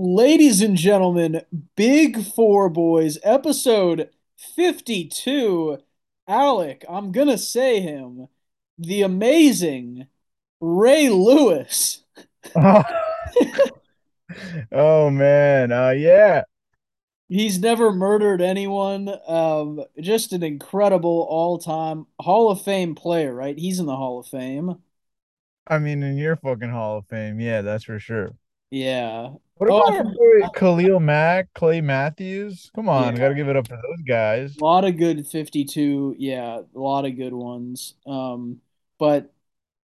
Ladies and gentlemen, Big Four Boys, episode 52. Alec, I'm gonna say him, the amazing Ray Lewis. Oh, oh man. Uh yeah. He's never murdered anyone. Um, just an incredible all-time Hall of Fame player, right? He's in the Hall of Fame. I mean in your fucking Hall of Fame, yeah, that's for sure. Yeah. What Oh, about boy Khalil Mack, Clay Matthews? Come on, Yeah. gotta give it up for those guys. A lot of good 52. Yeah, a lot of good ones. Um, but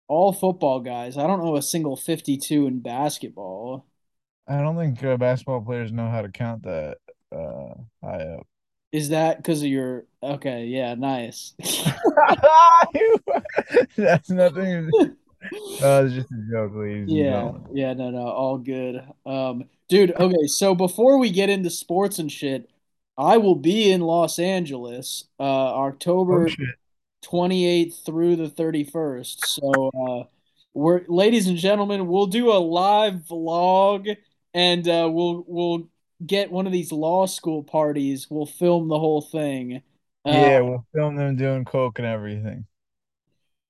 all football guys. I don't know a single 52 in basketball. I don't think uh, basketball players know how to count that uh high up. Is that because of your okay, yeah, nice. That's nothing. Uh, it's just a joke, and Yeah, gentlemen. yeah, no, no, all good. Um, dude, okay, so before we get into sports and shit, I will be in Los Angeles, uh, Oh October shit. 28th through the 31st. So, uh, we're ladies and gentlemen, we'll do a live vlog and uh, we'll we'll get one of these law school parties. We'll film the whole thing. Uh, Yeah, we'll film them doing coke and everything.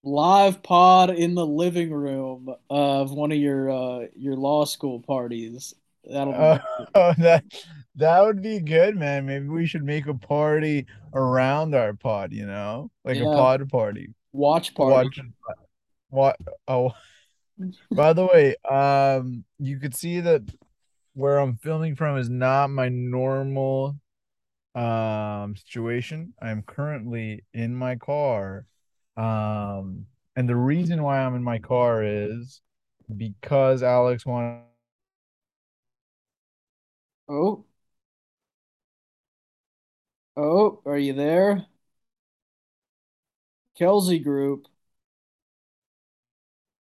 Live pod in the living room of one of your uh your law school parties. That'll be Uh, oh, that that would be good, man. Maybe we should make a party around our pod, you know, like a pod party. watch party. Watch what? Oh, by the way, um, you could see that where I'm filming from is not my normal um situation. I'm currently in my car. Um, and the reason why I'm in my car is because Alex wanted Oh, oh, are you there? Kelsey Group.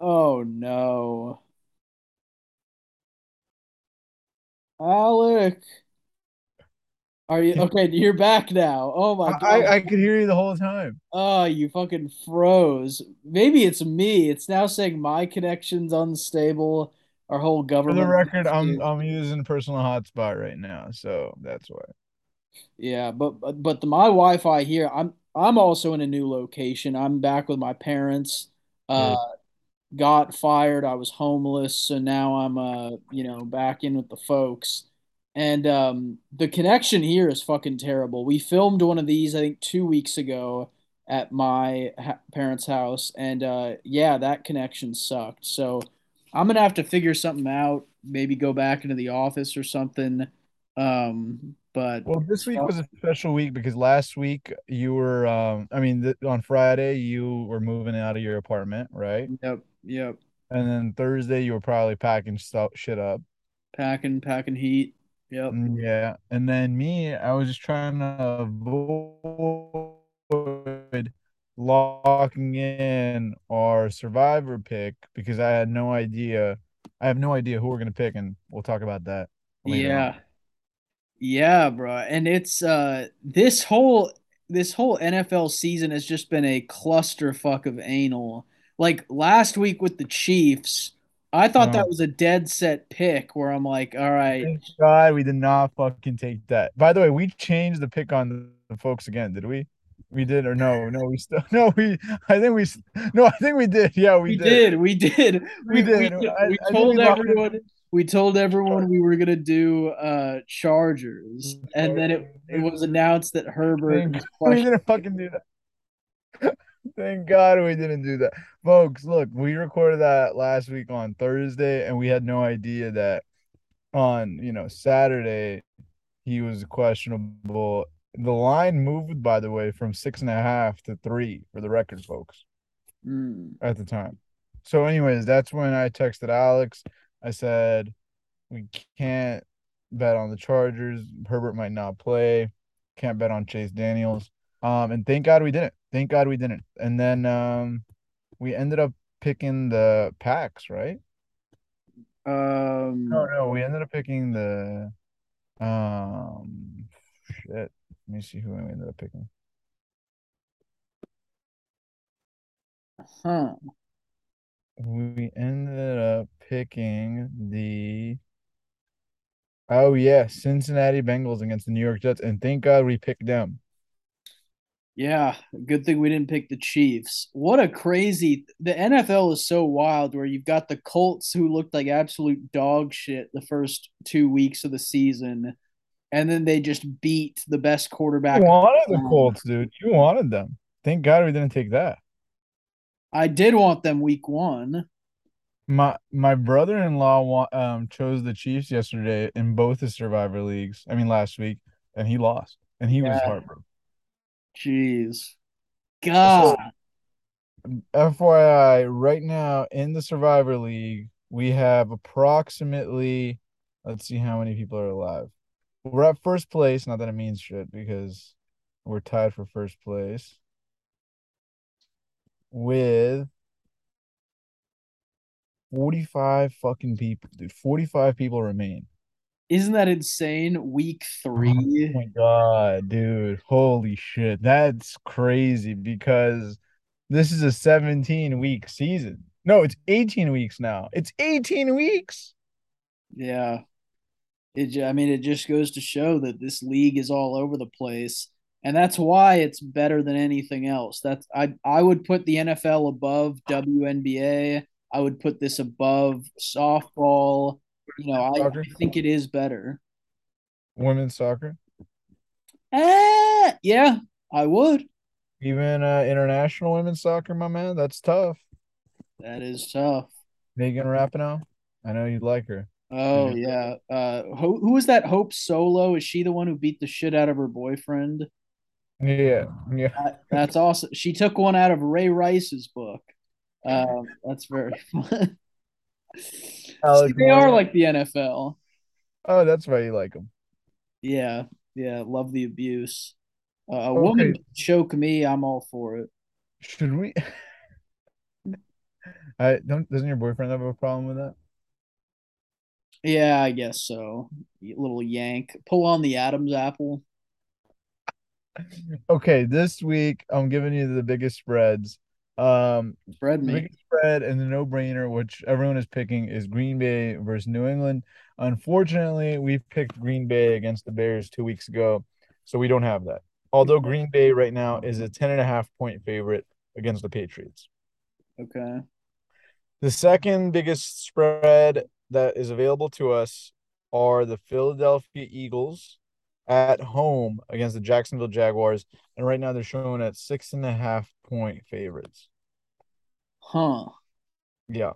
Oh no. Alec, are you okay? You're back now. Oh my God. I I could hear you the whole time. Oh, you fucking froze. Maybe it's me. It's now saying my connection's unstable. Our whole government. For the record, I'm I'm using personal hotspot right now, so that's why. Yeah, but but but the, my Wi-Fi here, I'm I'm also in a new location. I'm back with my parents. Uh, Good. got fired. I was homeless, so now I'm uh, you know, back in with the folks. And um the connection here is fucking terrible. We filmed one of these I think 2 weeks ago at my ha parents' house and uh yeah, that connection sucked. So I'm gonna have to figure something out, maybe go back into the office or something. Um, but Well, this week was a special week because last week you were um I mean th on Friday you were moving out of your apartment, right? yep, yep. And then Thursday you were probably packing stuff shit up. Packing, packing heat. Yep. Mm, Yeah. And then me, I was just trying to avoid locking in our survivor pick because I had no idea. I have no idea who we're gonna pick, and we'll talk about that later. Yeah. Yeah, bro. And it's uh this whole this whole NFL season has just been a clusterfuck of anal. Like last week with the Chiefs, I thought that was a dead set pick where I'm like, all right, Thank God we did not fucking take that. By the way, we changed the pick on the, folks again, did we? We did or no? No, we still no. We I think we no. I think we did. Yeah, we we did. did, we did. We We we did. We I we told everyone we told everyone we were gonna do uh Chargers, and then it it was announced that Herbert Thank was God we didn't fucking do that. Thank God we didn't do that. Folks, look, we recorded that last week on Thursday, and we had no idea that on, you know, Saturday he was questionable. The line moved, by the way, from six and a half to three for the record, folks, Mm, at the time. So, anyways, that's when I texted Alex. I said, we can't bet on the Chargers. Herbert might not play. Can't bet on Chase Daniels. Um, and thank God we didn't. Thank God we didn't. And then um, we ended up picking the Packs, right? No, um, no, we ended up picking the um shit. Let me see who we ended up picking. huh. We ended up picking the Oh yeah, Cincinnati Bengals against the New York Jets, and thank God we picked them. Yeah, good thing we didn't pick the Chiefs. What a crazy the NFL is so wild where you've got the Colts who looked like absolute dog shit the first two weeks of the season, and then they just beat the best quarterback. You wanted the Colts, dude. You wanted them. Thank God we didn't take that. I did want them week one. My my brother-in-law um chose the Chiefs yesterday in both the Survivor leagues. I mean last week, and he lost, and he was heartbroken. Jeez. So God. FYI, right now in the Survivor League, we have approximately, let's see how many people are alive. We're at first place, not that it means shit because we're tied for first place with 45 fucking people, dude. 45 people remain. Isn't that insane? Week Oh three. my God, dude. Holy shit. That's crazy because this is a 17 week season. No, it's 18 weeks now. It's 18 weeks. Yeah. It, I mean, it just goes to show that this league is all over the place, and that's why it's better than anything else. That's I I would put the NFL above WNBA. I would put this above softball. You know, I, I think it is better. women's soccer, Eh, yeah, I would. even uh, international women's soccer, my man. That's tough. That is tough. Megan Rapinoe. I know you'd like her. Oh yeah. Uh, who who is that? Hope Solo? Is she the one who beat the shit out of her boyfriend? yeah, yeah. That, that's awesome. She took one out of Ray Rice's book. Um, that's very fun. See, they are like the NFL. Oh, that's why you like them. Yeah, yeah. Love the abuse. Uh, a woman choke me, I'm all for it. should we? I don't. Doesn't your boyfriend have a problem with that? Yeah, I guess so. little yank. Pull on the Adam's apple. Okay, this week I'm giving you the biggest spreads. Um, Spread me. spread and the no-brainer, which everyone is picking, is Green Bay versus New England. Unfortunately, we've picked Green Bay against the Bears two weeks ago, so we don't have that. Although Green Bay right now is a 10 and a half point favorite against the Patriots. Okay. The second biggest spread that is available to us are the Philadelphia Eagles at home against the Jacksonville Jaguars. And right now they're showing at six and a half point favorites. Huh. Yeah.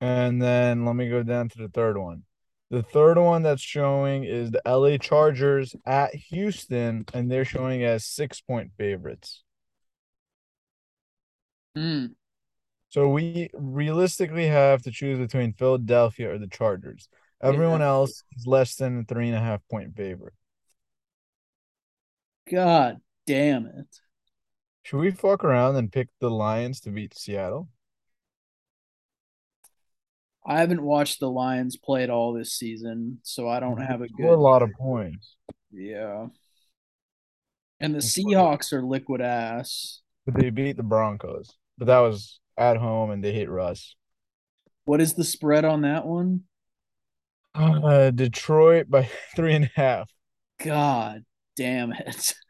And then let me go down to the third one. The third one that's showing is the LA Chargers at Houston, and they're showing as six point favorites. Mm, So we realistically have to choose between Philadelphia or the Chargers. Yeah. Everyone else is less than a three and a half point favorite. God damn it. Should we fuck around and pick the Lions to beat Seattle? I haven't watched the Lions play at all this season, so I don't mm-hmm. have a Score a good. lot of points, Yeah. And the scored- Seahawks are liquid ass. but they beat the Broncos. But that was at home, and they hit Russ. What is the spread on that one? Uh, Detroit by three and a half. God damn it.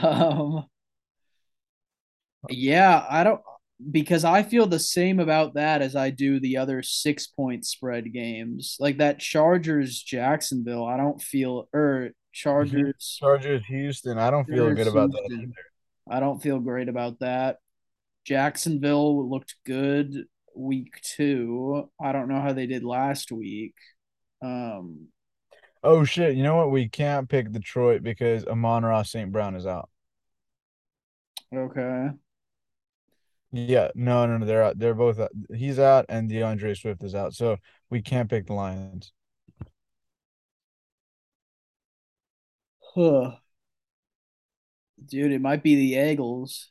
Um, yeah, I don't because I feel the same about that as I do the other six point spread games. Like that Chargers Jacksonville, I don't feel or Chargers Chargers, Houston. I don't feel good about that either. I don't feel great about that. Jacksonville looked good week two. I don't know how they did last week. Um, Oh shit! You know what? We can't pick Detroit because Amon-Ra St. Brown is out. okay. Yeah, no, no, no. They're out. They're both out. He's out, and DeAndre Swift is out. So we can't pick the Lions. Huh. Dude, it might be the Eagles.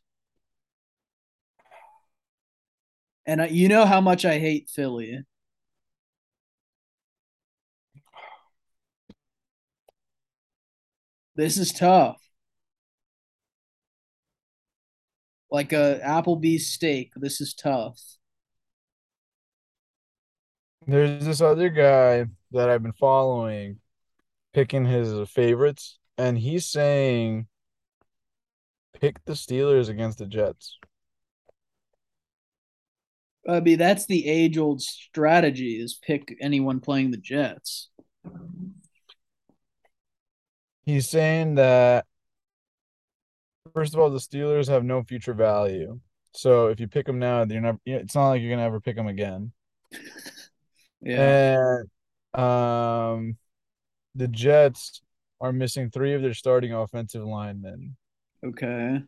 And I, you know how much I hate Philly. This is tough. Like a Applebee's steak. This is tough. There's this other guy that I've been following picking his favorites, and he's saying pick the Steelers against the Jets. I mean, that's the age old strategy is pick anyone playing the Jets. He's saying that first of all, the Steelers have no future value. So if you pick them now, you're not. It's not like you're gonna ever pick them again. Yeah. And um, the Jets are missing three of their starting offensive linemen, Okay.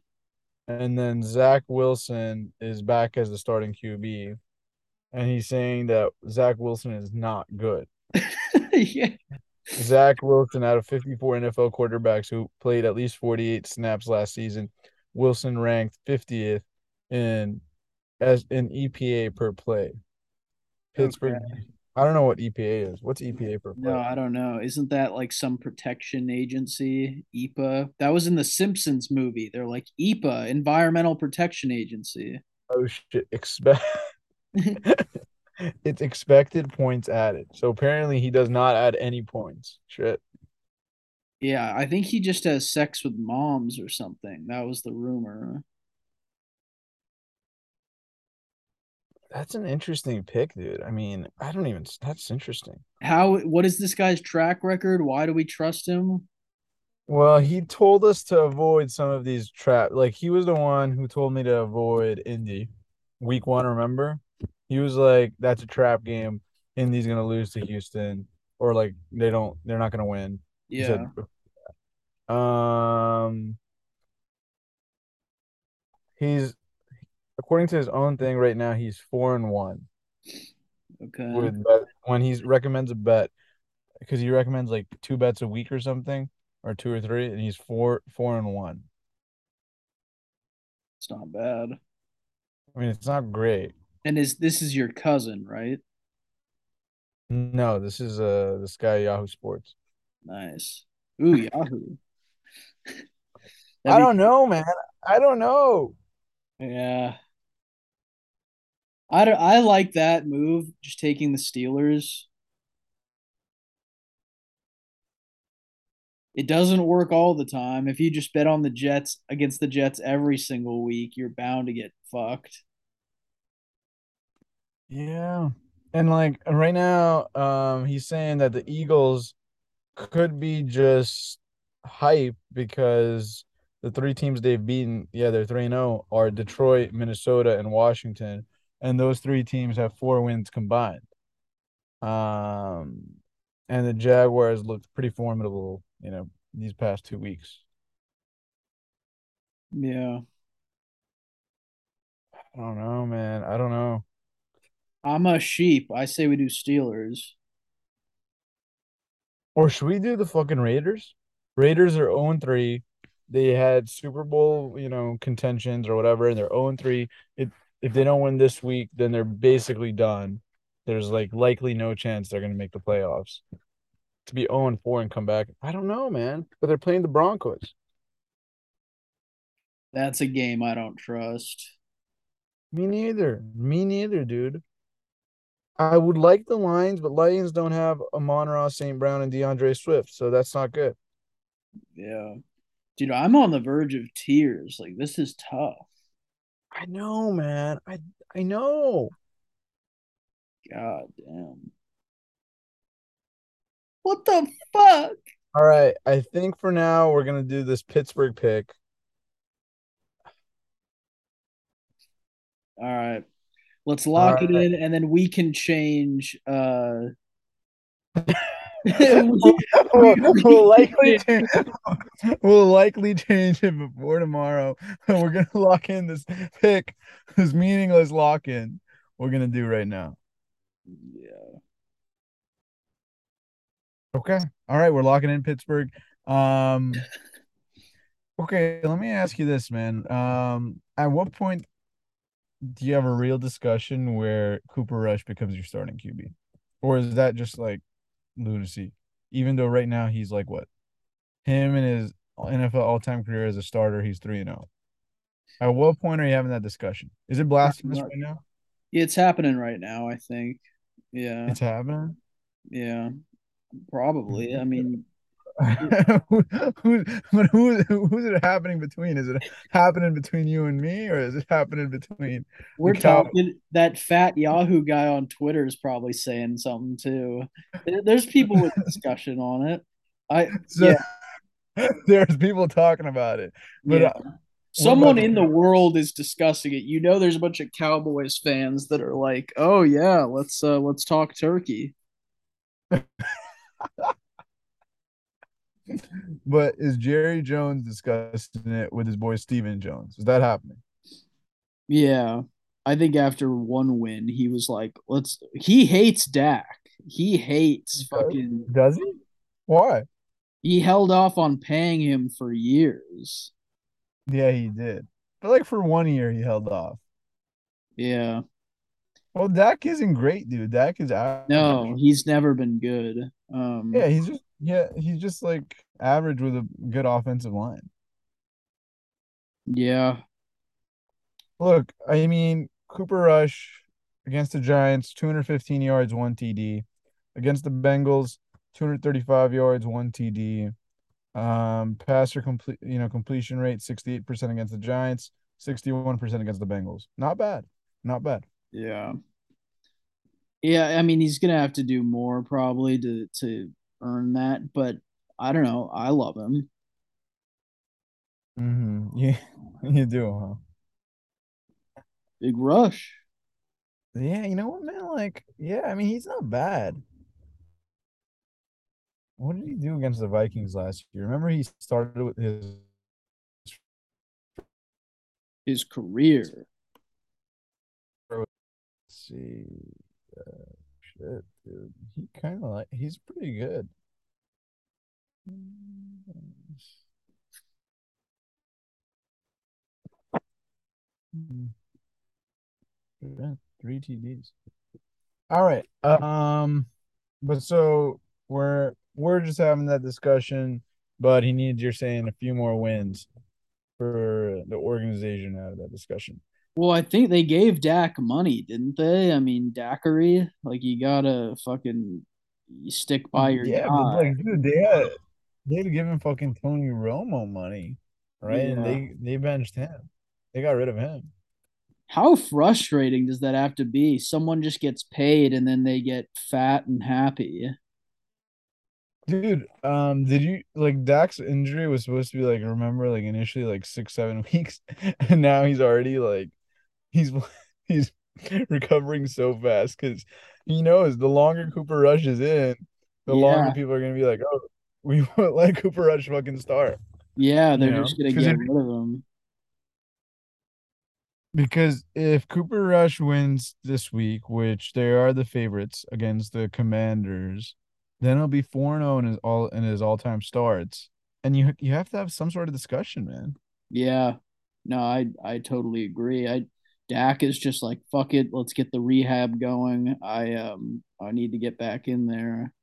and then Zach Wilson is back as the starting QB, and he's saying that Zach Wilson is not good. yeah. Zach Wilson, out of 54 NFL quarterbacks who played at least 48 snaps last season, Wilson ranked 50th in as in EPA per play. Pittsburgh. I don't know what EPA is. What's EPA per play? No, I don't know. Isn't that like some protection agency? EPA. That was in the Simpsons movie. They're like EPA, Environmental Protection Agency. Oh shit! Expect it's expected points added. So apparently he does not add any points. Shit. Yeah, I think he just has sex with moms or something. That was the rumor. That's an interesting pick, dude. I mean, I don't even. That's interesting. How? What is this guy's track record? Why do we trust him? Well, he told us to avoid some of these trap. Like he was the one who told me to avoid Indy, week one. Remember? He was like, "That's a trap game. Indy's gonna lose to Houston, or like they don't. They're not gonna win." Yeah. said, um, he's according to his own thing right now. He's four and one Okay. with bet, when he recommends a bet because he recommends like two bets a week or something, or two or three, and he's four four and one. It's not bad. I mean, it's not great. And is this is your cousin, right? No, this is uh this guy Yahoo Sports. Nice. Ooh, Yahoo. I don't know, man. I don't know. Yeah. I don't, I like that move, just taking the Steelers. It doesn't work all the time. If you just bet on the Jets against the Jets every single week, you're bound to get fucked. Yeah. And like right now, um, he's saying that the Eagles could be just hype because the three teams they've beaten, yeah, they're 3-0, are Detroit, Minnesota, and Washington. And those three teams have four wins combined. Um, and the Jaguars looked pretty formidable, you know, these past two weeks. Yeah. I don't know, man. I don't know. I'm a sheep. I say we do Steelers. Or should we do the fucking Raiders? Raiders are 0-3. They had Super Bowl, you know, contentions or whatever, and they're 0-3. If if they don't win this week, then they're basically done. There's like likely no chance they're gonna make the playoffs. To be 0-4 and come back, I don't know, man. But they're playing the Broncos. That's a game I don't trust. Me neither. Me neither, dude. I would like the Lions, but Lions don't have Amon Ross, St. Brown, and DeAndre Swift, so that's not good. Yeah. Dude, I'm on the verge of tears. Like this is tough. I know, man. I I know. God damn. What the fuck? All right, I think for now we're gonna do this Pittsburgh pick. All right. Let's lock it in and then we can change uh we'll, we'll likely change, we'll likely change it before tomorrow. We're gonna lock in this pick, this meaningless lock in. We're gonna do right now. yeah. Okay. All right, we're locking in Pittsburgh. Um okay, let me ask you this, man. Um at what point do you have a real discussion where Cooper Rush becomes your starting QB? Or is that just like lunacy? Even though right now he's like what? Him and his NFL all-time career as a starter, he's 3 and 0. At what point are you having that discussion? Is it blasphemous right now? It's happening right now, I think. Yeah. It's happening. Yeah. Probably. I mean, who, who's who's who's it happening between? Is it happening between you and me, or is it happening between we're the cow? talking that fat Yahoo guy on Twitter is probably saying something too. There's people with discussion on it. I So yeah, there's people talking about it, but yeah. uh, Someone in the the world is discussing it. You know, there's a bunch of Cowboys fans that are like, "Oh yeah, let's uh let's talk turkey." but is Jerry Jones discussing it with his boy Stephen Jones? Is that happening? Yeah. I think after one win, he was like, "Let's." He hates Dak. He hates fucking. Does he? Why? He held off on paying him for years. Yeah, he did. But like for one year, he held off. Yeah. Well, Dak isn't great, dude. Dak is average. No, he's never been good. Um, Yeah, he's just yeah, he's just like average with a good offensive line. yeah, Look, I mean, Cooper Rush against the Giants, 215 yards, one TD. Against the Bengals, 235 yards, one TD. Um, passer complete, you know, completion rate 68% against the Giants, 61% against the Bengals. Not bad. Not bad. yeah, yeah. I mean, he's gonna have to do more probably to to earn that, but I don't know. I love him. Mm-hmm. Yeah, you do, huh? Big Rush. Yeah, you know what, man? Like, yeah, I mean, he's not bad. What did he do against the Vikings last year? Remember, he started with his. His career. Let's see, uh, shit, dude. He kind of like he's pretty good. Three TDs. All right. Um, but so we're we're just having that discussion, but he needs you're saying a few more wins for the organization out of that discussion. Well, I think they gave Dak money, didn't they? I mean, Daiquiri, like you gotta fucking you stick by your Yeah, but guy. like, dude, they had they had given fucking Tony Romo money, right? And they they benched him. They got rid of him. How frustrating does that have to be? Someone just gets paid and then they get fat and happy. Dude, um, did you like Dak's injury was supposed to be like remember like initially like six, seven weeks, and now he's already like he's he's recovering so fast because he knows the longer mm. Cooper Rush is in, the longer people are gonna be like, oh, we won't let Cooper Rush fucking start, yeah, they're know? just gonna get it rid of him. because if Cooper Rush wins this week, which they are the favorites against the Commanders, then he'll be 4-0 in his all in his all-time starts. And you you have to have some sort of discussion, man. Yeah, no, I I totally agree. I Dak is just like fuck it, let's get the rehab going. I um I need to get back in there.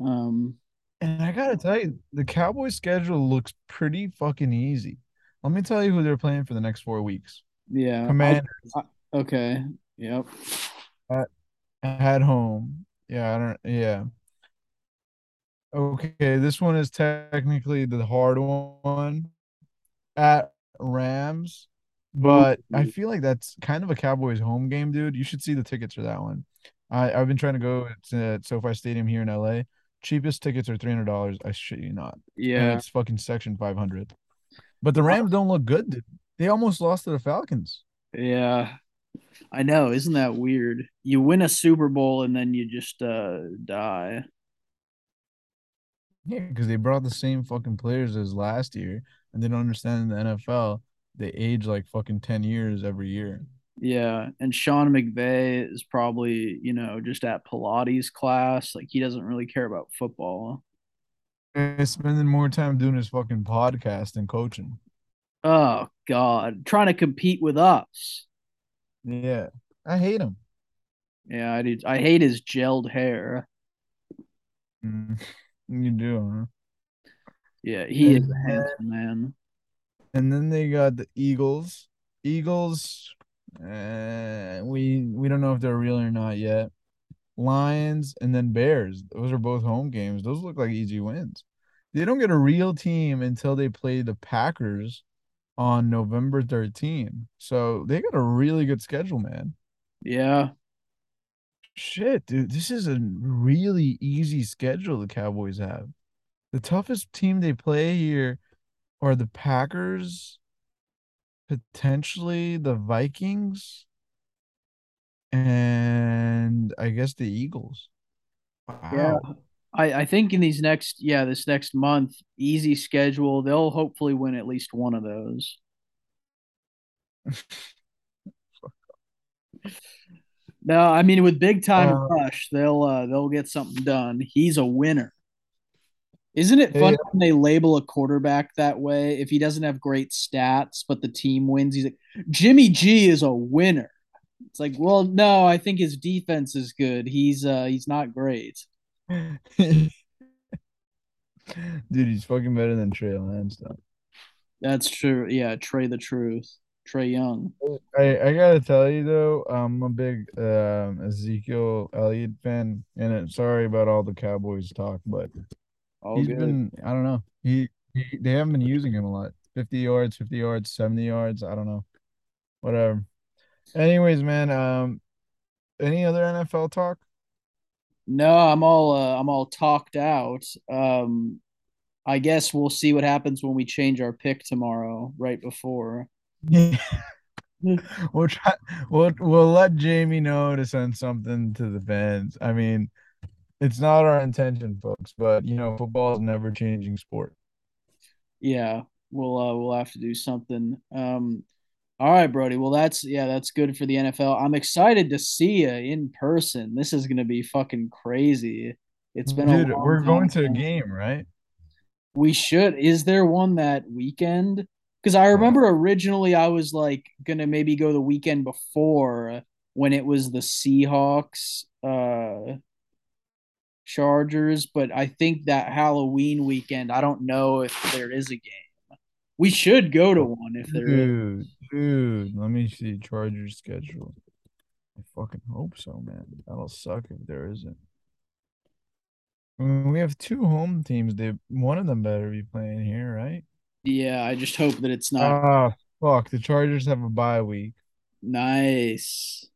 Um, And I gotta tell you, the Cowboys schedule looks pretty fucking easy. Let me tell you who they're playing for the next four weeks. yeah, Commanders I okay, yep, at, at home. Yeah, I don't yeah. Okay, this one is technically the hard one at Rams, but I feel like that's kind of a Cowboys home game, dude. You should see the tickets for that one. I I've been trying to go to SoFi Stadium here in LA. Cheapest tickets are $300. I shit you not. And yeah, it's fucking section 500. But the Rams don't look good, dude. They almost lost to the Falcons. yeah. I know, isn't that weird? You win a Super Bowl and then you just uh die. Yeah, because they brought the same fucking players as last year, and they don't understand the NFL, they age like fucking 10 years every year. Yeah, and Sean McVay is probably, you know, just at Pilates class. Like he doesn't really care about football. He's spending more time doing his fucking podcast than coaching. Oh God, trying to compete with us. Yeah. I hate him. Yeah, I do. I hate his gelled hair. Mm, you do, huh? Yeah, he is a handsome man. And then they got the Eagles. Eagles, uh, we we don't know if they're real or not yet. Lions, and then Bears. Those are both home games. Those look like easy wins. They don't get a real team until they play the Packers on November 13. So they got a really good schedule, man. Yeah. Shit, dude, this is a really easy schedule the Cowboys have. The toughest team they play here are the Packers, potentially the Vikings, and I guess the Eagles. Yeah. I, I think in these next yeah, this next month, easy schedule, they'll hopefully win at least one of those. No, I mean with big time Uh, rush, they'll uh they'll get something done. He's a winner. Isn't it yeah, funny when they label a quarterback that way? If he doesn't have great stats, but the team wins, he's like, Jimmy G is a winner. It's like, well, no, I think his defense is good. He's uh he's not great. dude, he's fucking better than Trey Lance, though. That's true. Yeah, Trey the Truth. Trae Young. I I gotta tell you though, I'm a big um Ezekiel Elliott fan, and it, sorry about all the Cowboys talk, but All he's good. been I don't know. He, he they haven't been using him a lot. 50 yards, 50 yards, 70 yards, I don't know. Whatever. Anyways, man, um any other NFL talk? No, I'm all uh, I'm all talked out. Um I guess we'll see what happens when we change our pick tomorrow, right before. Yeah. We'll try we'll we'll let Jamie know to send something to the fans. I mean, it's not our intention, folks, but you know, football is never changing sport. Yeah, we'll uh, we'll have to do something. Um, all right, Brody. Well, that's yeah, that's good for the NFL. I'm excited to see you in person. This is gonna be fucking crazy. It's been a Dude, we're going to a game, right? We should. Is there one that weekend? Because I remember originally I was like gonna maybe go the weekend before when it was the Seahawks uh Chargers, but I think that Halloween weekend, I don't know if there is a game. We should go to one if there is. Dude, dude, let me see Chargers schedule. I fucking hope so, man. That'll suck if there isn't. I mean, we have two home teams. They one of them better be playing here, right? Yeah, I just hope that it's not Ah, fuck. The Chargers have a bye week. nice.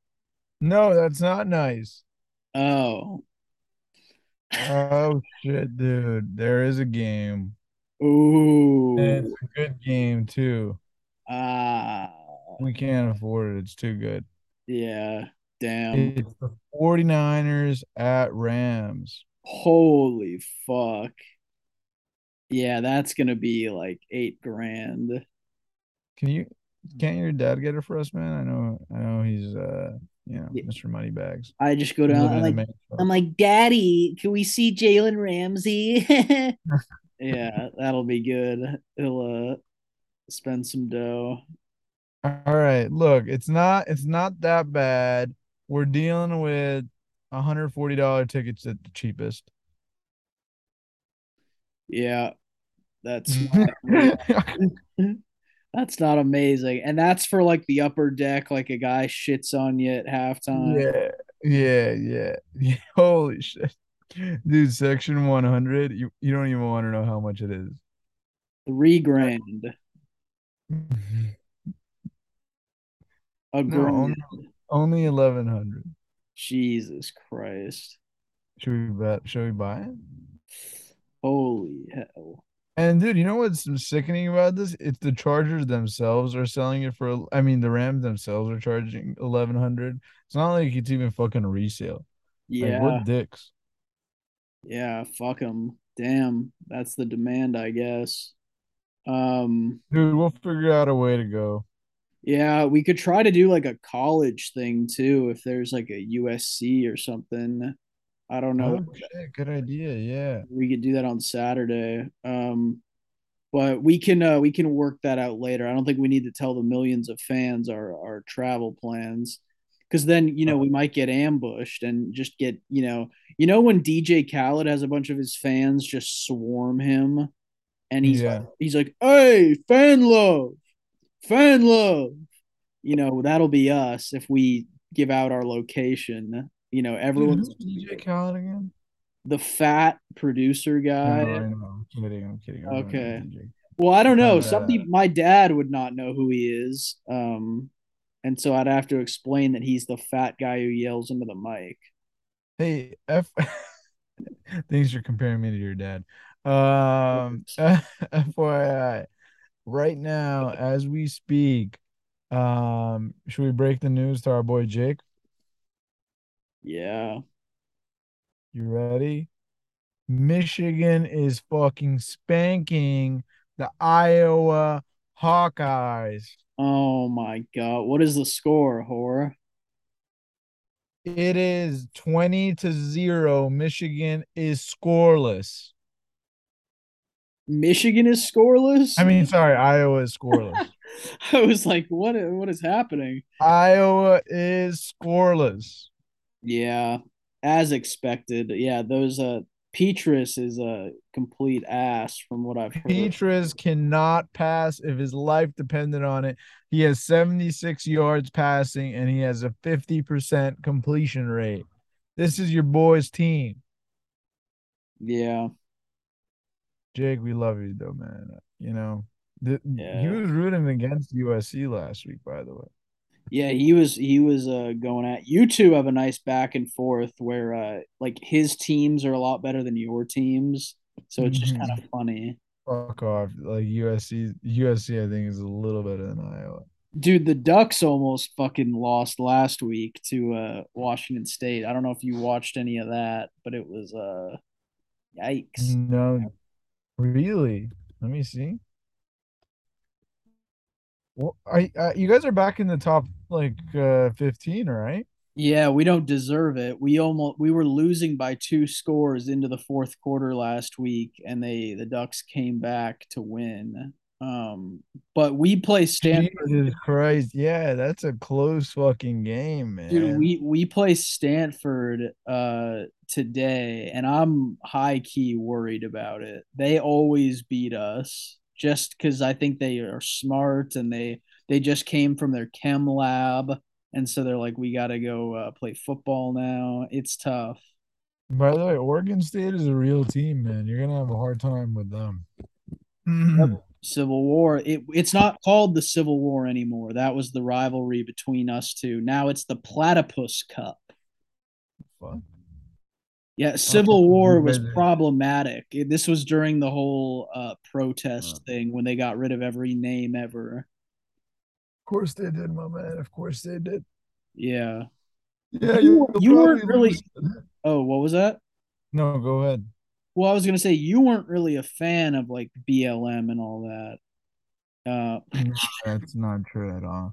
No, that's not nice. Oh. Oh shit, dude. There is a game. And Ooh. it's a good game too. Ah. We can't afford it. It's too good. Yeah. Damn. It's the 49ers at Rams. Holy fuck. Yeah, that's gonna be like eight grand. Can you can't your dad get it for us, man? I know I know he's uh Yeah, Mr. Moneybags. I just go down. I'm like, I'm like, Daddy, can we see Jalen Ramsey? yeah, that'll be good. He'll uh spend some dough. All right, look, it's not it's not that bad. We're dealing with $140 tickets at the cheapest. Yeah, that's that's not amazing. And that's for like the upper deck, like a guy shits on you at halftime. Yeah, yeah, yeah. yeah. Holy shit. Dude, section 100, you, you don't even want to know how much it is. Three grand. A No, grand. only, only 1100. Jesus Christ. Should we bet? Should we buy it? Holy hell. And dude, you know what's sickening about this? It's the Chargers themselves are selling it for, I mean, the Rams themselves are charging 1100. It's not like it's even fucking resale. Like, Yeah, what dicks? yeah, fuck them. Damn, that's the demand, I guess. Um, Dude, we'll figure out a way to go. yeah, we could try to do like a college thing too, if there's like a USC or something. I don't know. Oh, shit, good idea. Yeah. We could do that on Saturday. Um, but we can uh, we can work that out later. I don't think we need to tell the millions of fans our our travel plans because then you know we might get ambushed and just get you know you know when DJ Khaled has a bunch of his fans just swarm him and he's like he's like hey fan love fan love you know that'll be us if we give out our location you know, everyone's who's DJ Khaled again? the fat producer No, guy. I know. I'm kidding. I'm kidding. I don't Okay. Well, I don't know. But, Some uh, my dad would not know who he is. Um, and so I'd have to explain that he's the fat guy who yells into the mic. Hey, F. Thanks for comparing me to your dad. Um, FYI, right now as we speak, um, should we break the news to our boy Jake? Yeah. You ready? Michigan is fucking spanking the Iowa Hawkeyes. Oh my God. What is the score, horror? It is 20 to 0. Michigan is scoreless. Michigan is scoreless. I mean, sorry, Iowa is scoreless. I was like, what? What is happening? Iowa is scoreless. Yeah, as expected. Yeah, those uh, Petras is a complete ass from what I've heard. Petras cannot pass if his life depended on it. He has 76 yards passing and he has a 50% completion rate. This is your boy's team. Yeah, Jake, we love you though, man. You know, the, he was rooting against USC last week, by the way. Yeah. He was he was uh going at you two have a nice back and forth where uh like his teams are a lot better than your teams, so it's just kind of funny. Fuck off. Like USC, USC, I think is a little better than Iowa. Dude, the Ducks almost fucking lost last week to uh Washington State. I don't know if you watched any of that, but it was uh yikes. No, really. Let me see. Well, I, uh, you guys are back in the top like uh 15, right? Yeah, we don't deserve it. We almost we were losing by two scores into the fourth quarter last week, and they the Ducks came back to win. Um, but we play Stanford. Jesus Christ. Yeah, that's a close fucking game, man. Dude, we we play Stanford uh today, and I'm high key worried about it. They always beat us just because I think they are smart and they they just came from their chem lab, and so they're like, we got to go uh, play football now. It's tough. By the way, Oregon State is a real team, man. You're gonna have a hard time with them. Civil War. It it's not called the Civil War anymore. That was the rivalry between us two. Now it's the Platypus Cup. Fuck. Yeah, Civil War was better. problematic. This was during the whole uh, protest Uh. thing when they got rid of every name ever. Of course they did, my man. Of course they did. Yeah. Yeah, You- you'll weren't really- lose. Oh, what was that? No, go ahead. Well, I was gonna say you weren't really a fan of like BLM and all that. Uh, No, that's not true at all.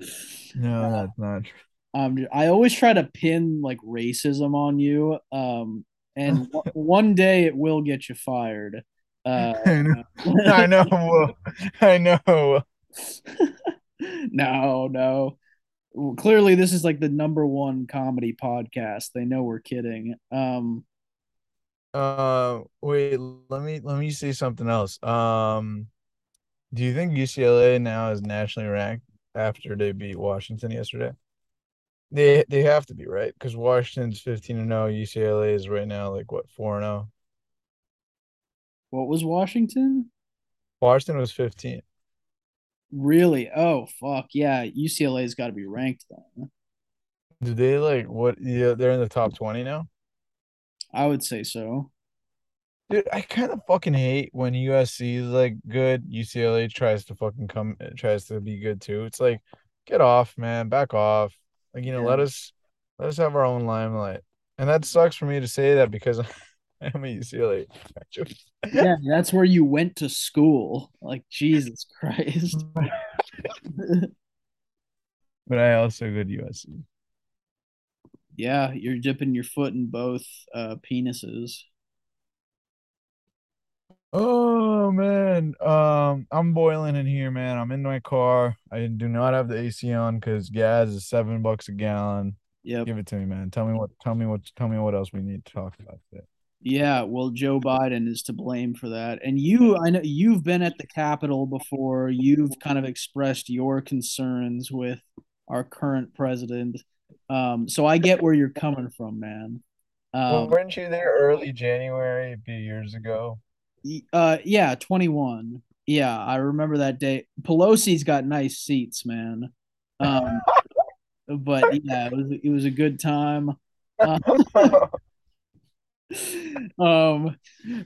No, that's not true. um, I always try to pin like racism on you. Um, and one day it will get you fired. Uh, I know. I know. I know. no, no. Well, clearly, this is like the number one comedy podcast. They know we're kidding. Um, Uh, wait. Let me let me say something else. Um, do you think UCLA now is nationally ranked after they beat Washington yesterday? They they have to be right because Washington's fifteen and oh, zero. UCLA is right now like what four and oh? zero. what was Washington? Washington was fifteen. Really? Oh, fuck. Yeah, UCLA's got to be ranked then. Do they like what? Yeah, they're in the top twenty now. I would say so. Dude, I kind of fucking hate when USC is like good, UCLA tries to fucking come tries to be good too. It's like, get off, man, back off. Like, you know, Yeah. let us let us have our own limelight. And that sucks for me to say that because I'm a UCLA. Yeah, that's where you went to school. Like, Jesus Christ. But I also good USC. yeah, you're dipping your foot in both uh, penises. Oh man, um, I'm boiling in here, man. I'm in my car. I do not have the AC on because gas is seven bucks a gallon. Yeah, Give it to me, man. Tell me what. Tell me what. Tell me what else we need to talk about today. Yeah, well, Joe Biden is to blame for that. And you, I know you've been at the Capitol before. You've kind of expressed your concerns with our current president. Um, so I get where you're coming from, man. Well, Um, weren't you there early January a few years ago? Uh, yeah, 21. Yeah, I remember that day. Pelosi's got nice seats, man. Um, but yeah, it was it was a good time. Uh, um,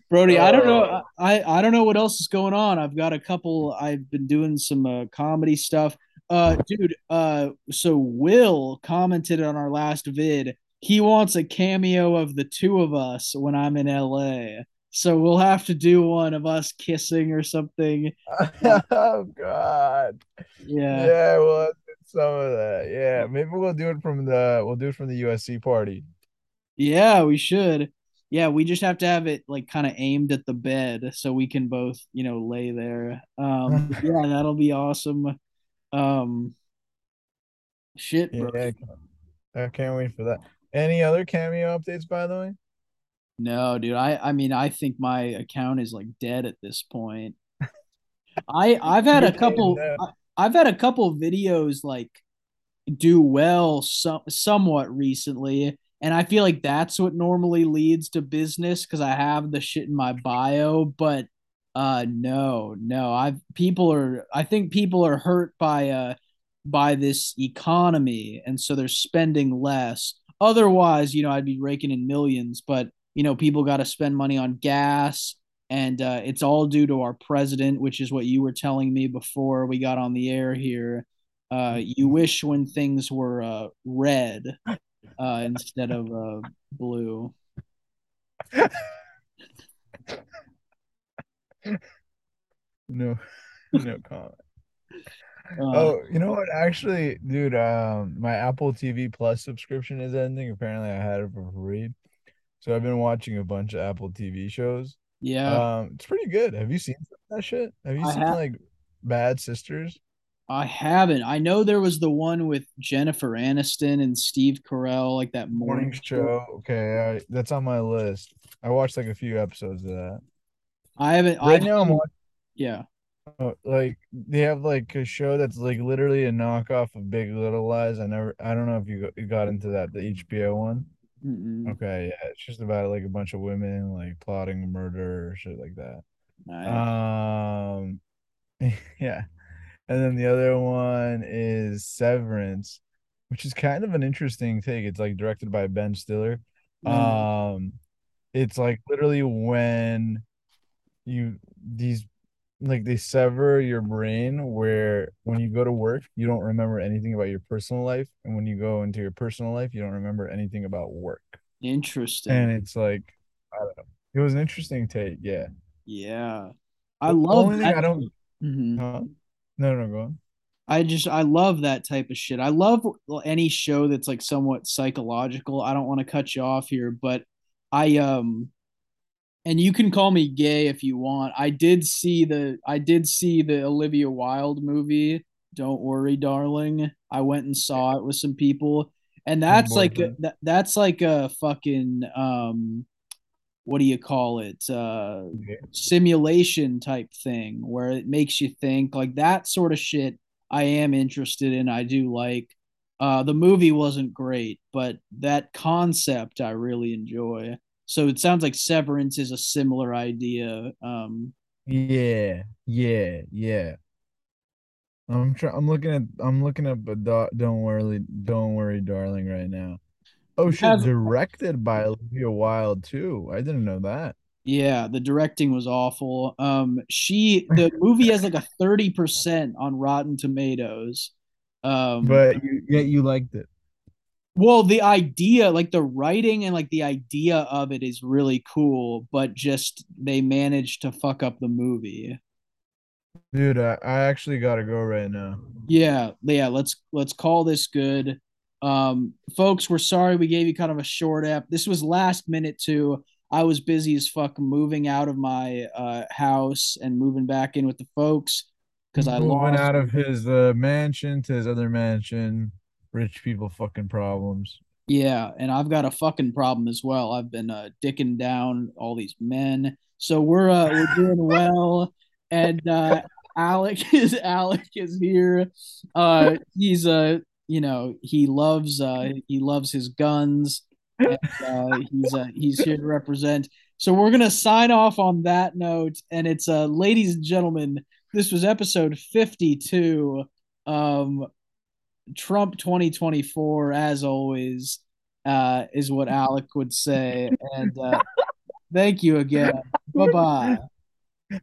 Brody, I don't know. I I don't know what else is going on. I've got a couple. I've been doing some uh, comedy stuff. Uh, dude. Uh, so Will commented on our last vid. He wants a cameo of the two of us when I'm in LA. So we'll have to do one of us kissing or something. Oh God. Yeah. Yeah, well, some of that. Yeah, maybe we'll do it from the we'll do it from the USC party. Yeah, we should. Yeah, we just have to have it like kind of aimed at the bed so we can both, you know, lay there. Um, yeah, that'll be awesome. Um, shit, bro. Yeah, I can't wait for that. Any other cameo updates, by the way? No, dude. I I mean, I think my account is like dead at this point. I I've had a couple I, I've had a couple videos like do well some somewhat recently, and I feel like that's what normally leads to business because I have the shit in my bio, but uh no, no. I've people are I think people are hurt by uh by this economy and so they're spending less. Otherwise, you know, I'd be raking in millions, but you know, people got to spend money on gas and uh, it's all due to our president, which is what you were telling me before we got on the air here. Uh, you wish when things were uh, red uh, instead of uh, blue. No, no comment. Uh, Oh, you know what? Actually, dude, um, my Apple TV Plus subscription is ending. Apparently, I had it for free, so I've been watching a bunch of Apple TV shows. yeah, Um, it's pretty good. Have you seen that shit? Have you I seen have. like Bad Sisters? I haven't. I know there was the one with Jennifer Aniston and Steve Carell, like that morning Morning show. Okay, I, that's on my list. I watched like a few episodes of that. I haven't. I Right now, I'm watching. yeah. Like they have like a show that's like literally a knockoff of Big Little Lies. I never. I don't know if you you got into that, the HBO one. Mm-mm. Okay, yeah, it's just about like a bunch of women like plotting a murder or shit like that. I- Um, yeah, and then the other one is Severance, which is kind of an interesting take. It's like directed by Ben Stiller. um, Um, it's like literally when you these like they sever your brain where when you go to work you don't remember anything about your personal life and when you go into your personal life you don't remember anything about work interesting. and it's like I don't know. It was an interesting take, yeah. Yeah. I The love only thing that. I don't Mhm. huh? No, no, go on. I just I love that type of shit. I love any show that's like somewhat psychological. I don't want to cut you off here, but I um and you can call me gay if you want. I did see the I did see the Olivia Wilde movie. Don't worry, darling. I went and saw it with some people, and that's like a, that, that's like a fucking um what do you call it? Uh Yeah. simulation type thing where it makes you think like that sort of shit I am interested in. I do like uh the movie wasn't great, but that concept I really enjoy. So it sounds like Severance is a similar idea. Um Yeah, yeah, yeah. I'm trying. I'm looking at. I'm looking up. A do- don't worry, don't worry, darling. Right now. Oh shit! have Directed by Olivia Wilde too. I didn't know that. yeah, the directing was awful. Um she the movie has like a 30% on Rotten Tomatoes. Um But you, yet you liked it, Well, the idea, like the writing and like the idea of it is really cool, but just they managed to fuck up the movie. dude. I, I actually gotta go right now. Yeah, yeah, let's let's call this good. Um, folks, we're sorry we gave you kind of a short app. This was last minute too. I was busy as fuck moving out of my uh house and moving back in with the folks because I Moving lost out of his uh, mansion to his other mansion rich people fucking problems. Yeah, and I've got a fucking problem as well. I've been uh, dicking down all these men, so we're uh, we're doing well. And uh, Alec is Alec is here. Uh, he's a uh, you know he loves uh, he loves his guns. And, uh, he's uh, he's here to represent. So we're gonna sign off on that note. And it's uh, ladies and gentlemen, this was episode fifty two. Um, Trump 2024, as always, uh, is what Alec would say. And uh, thank you again. Bye bye.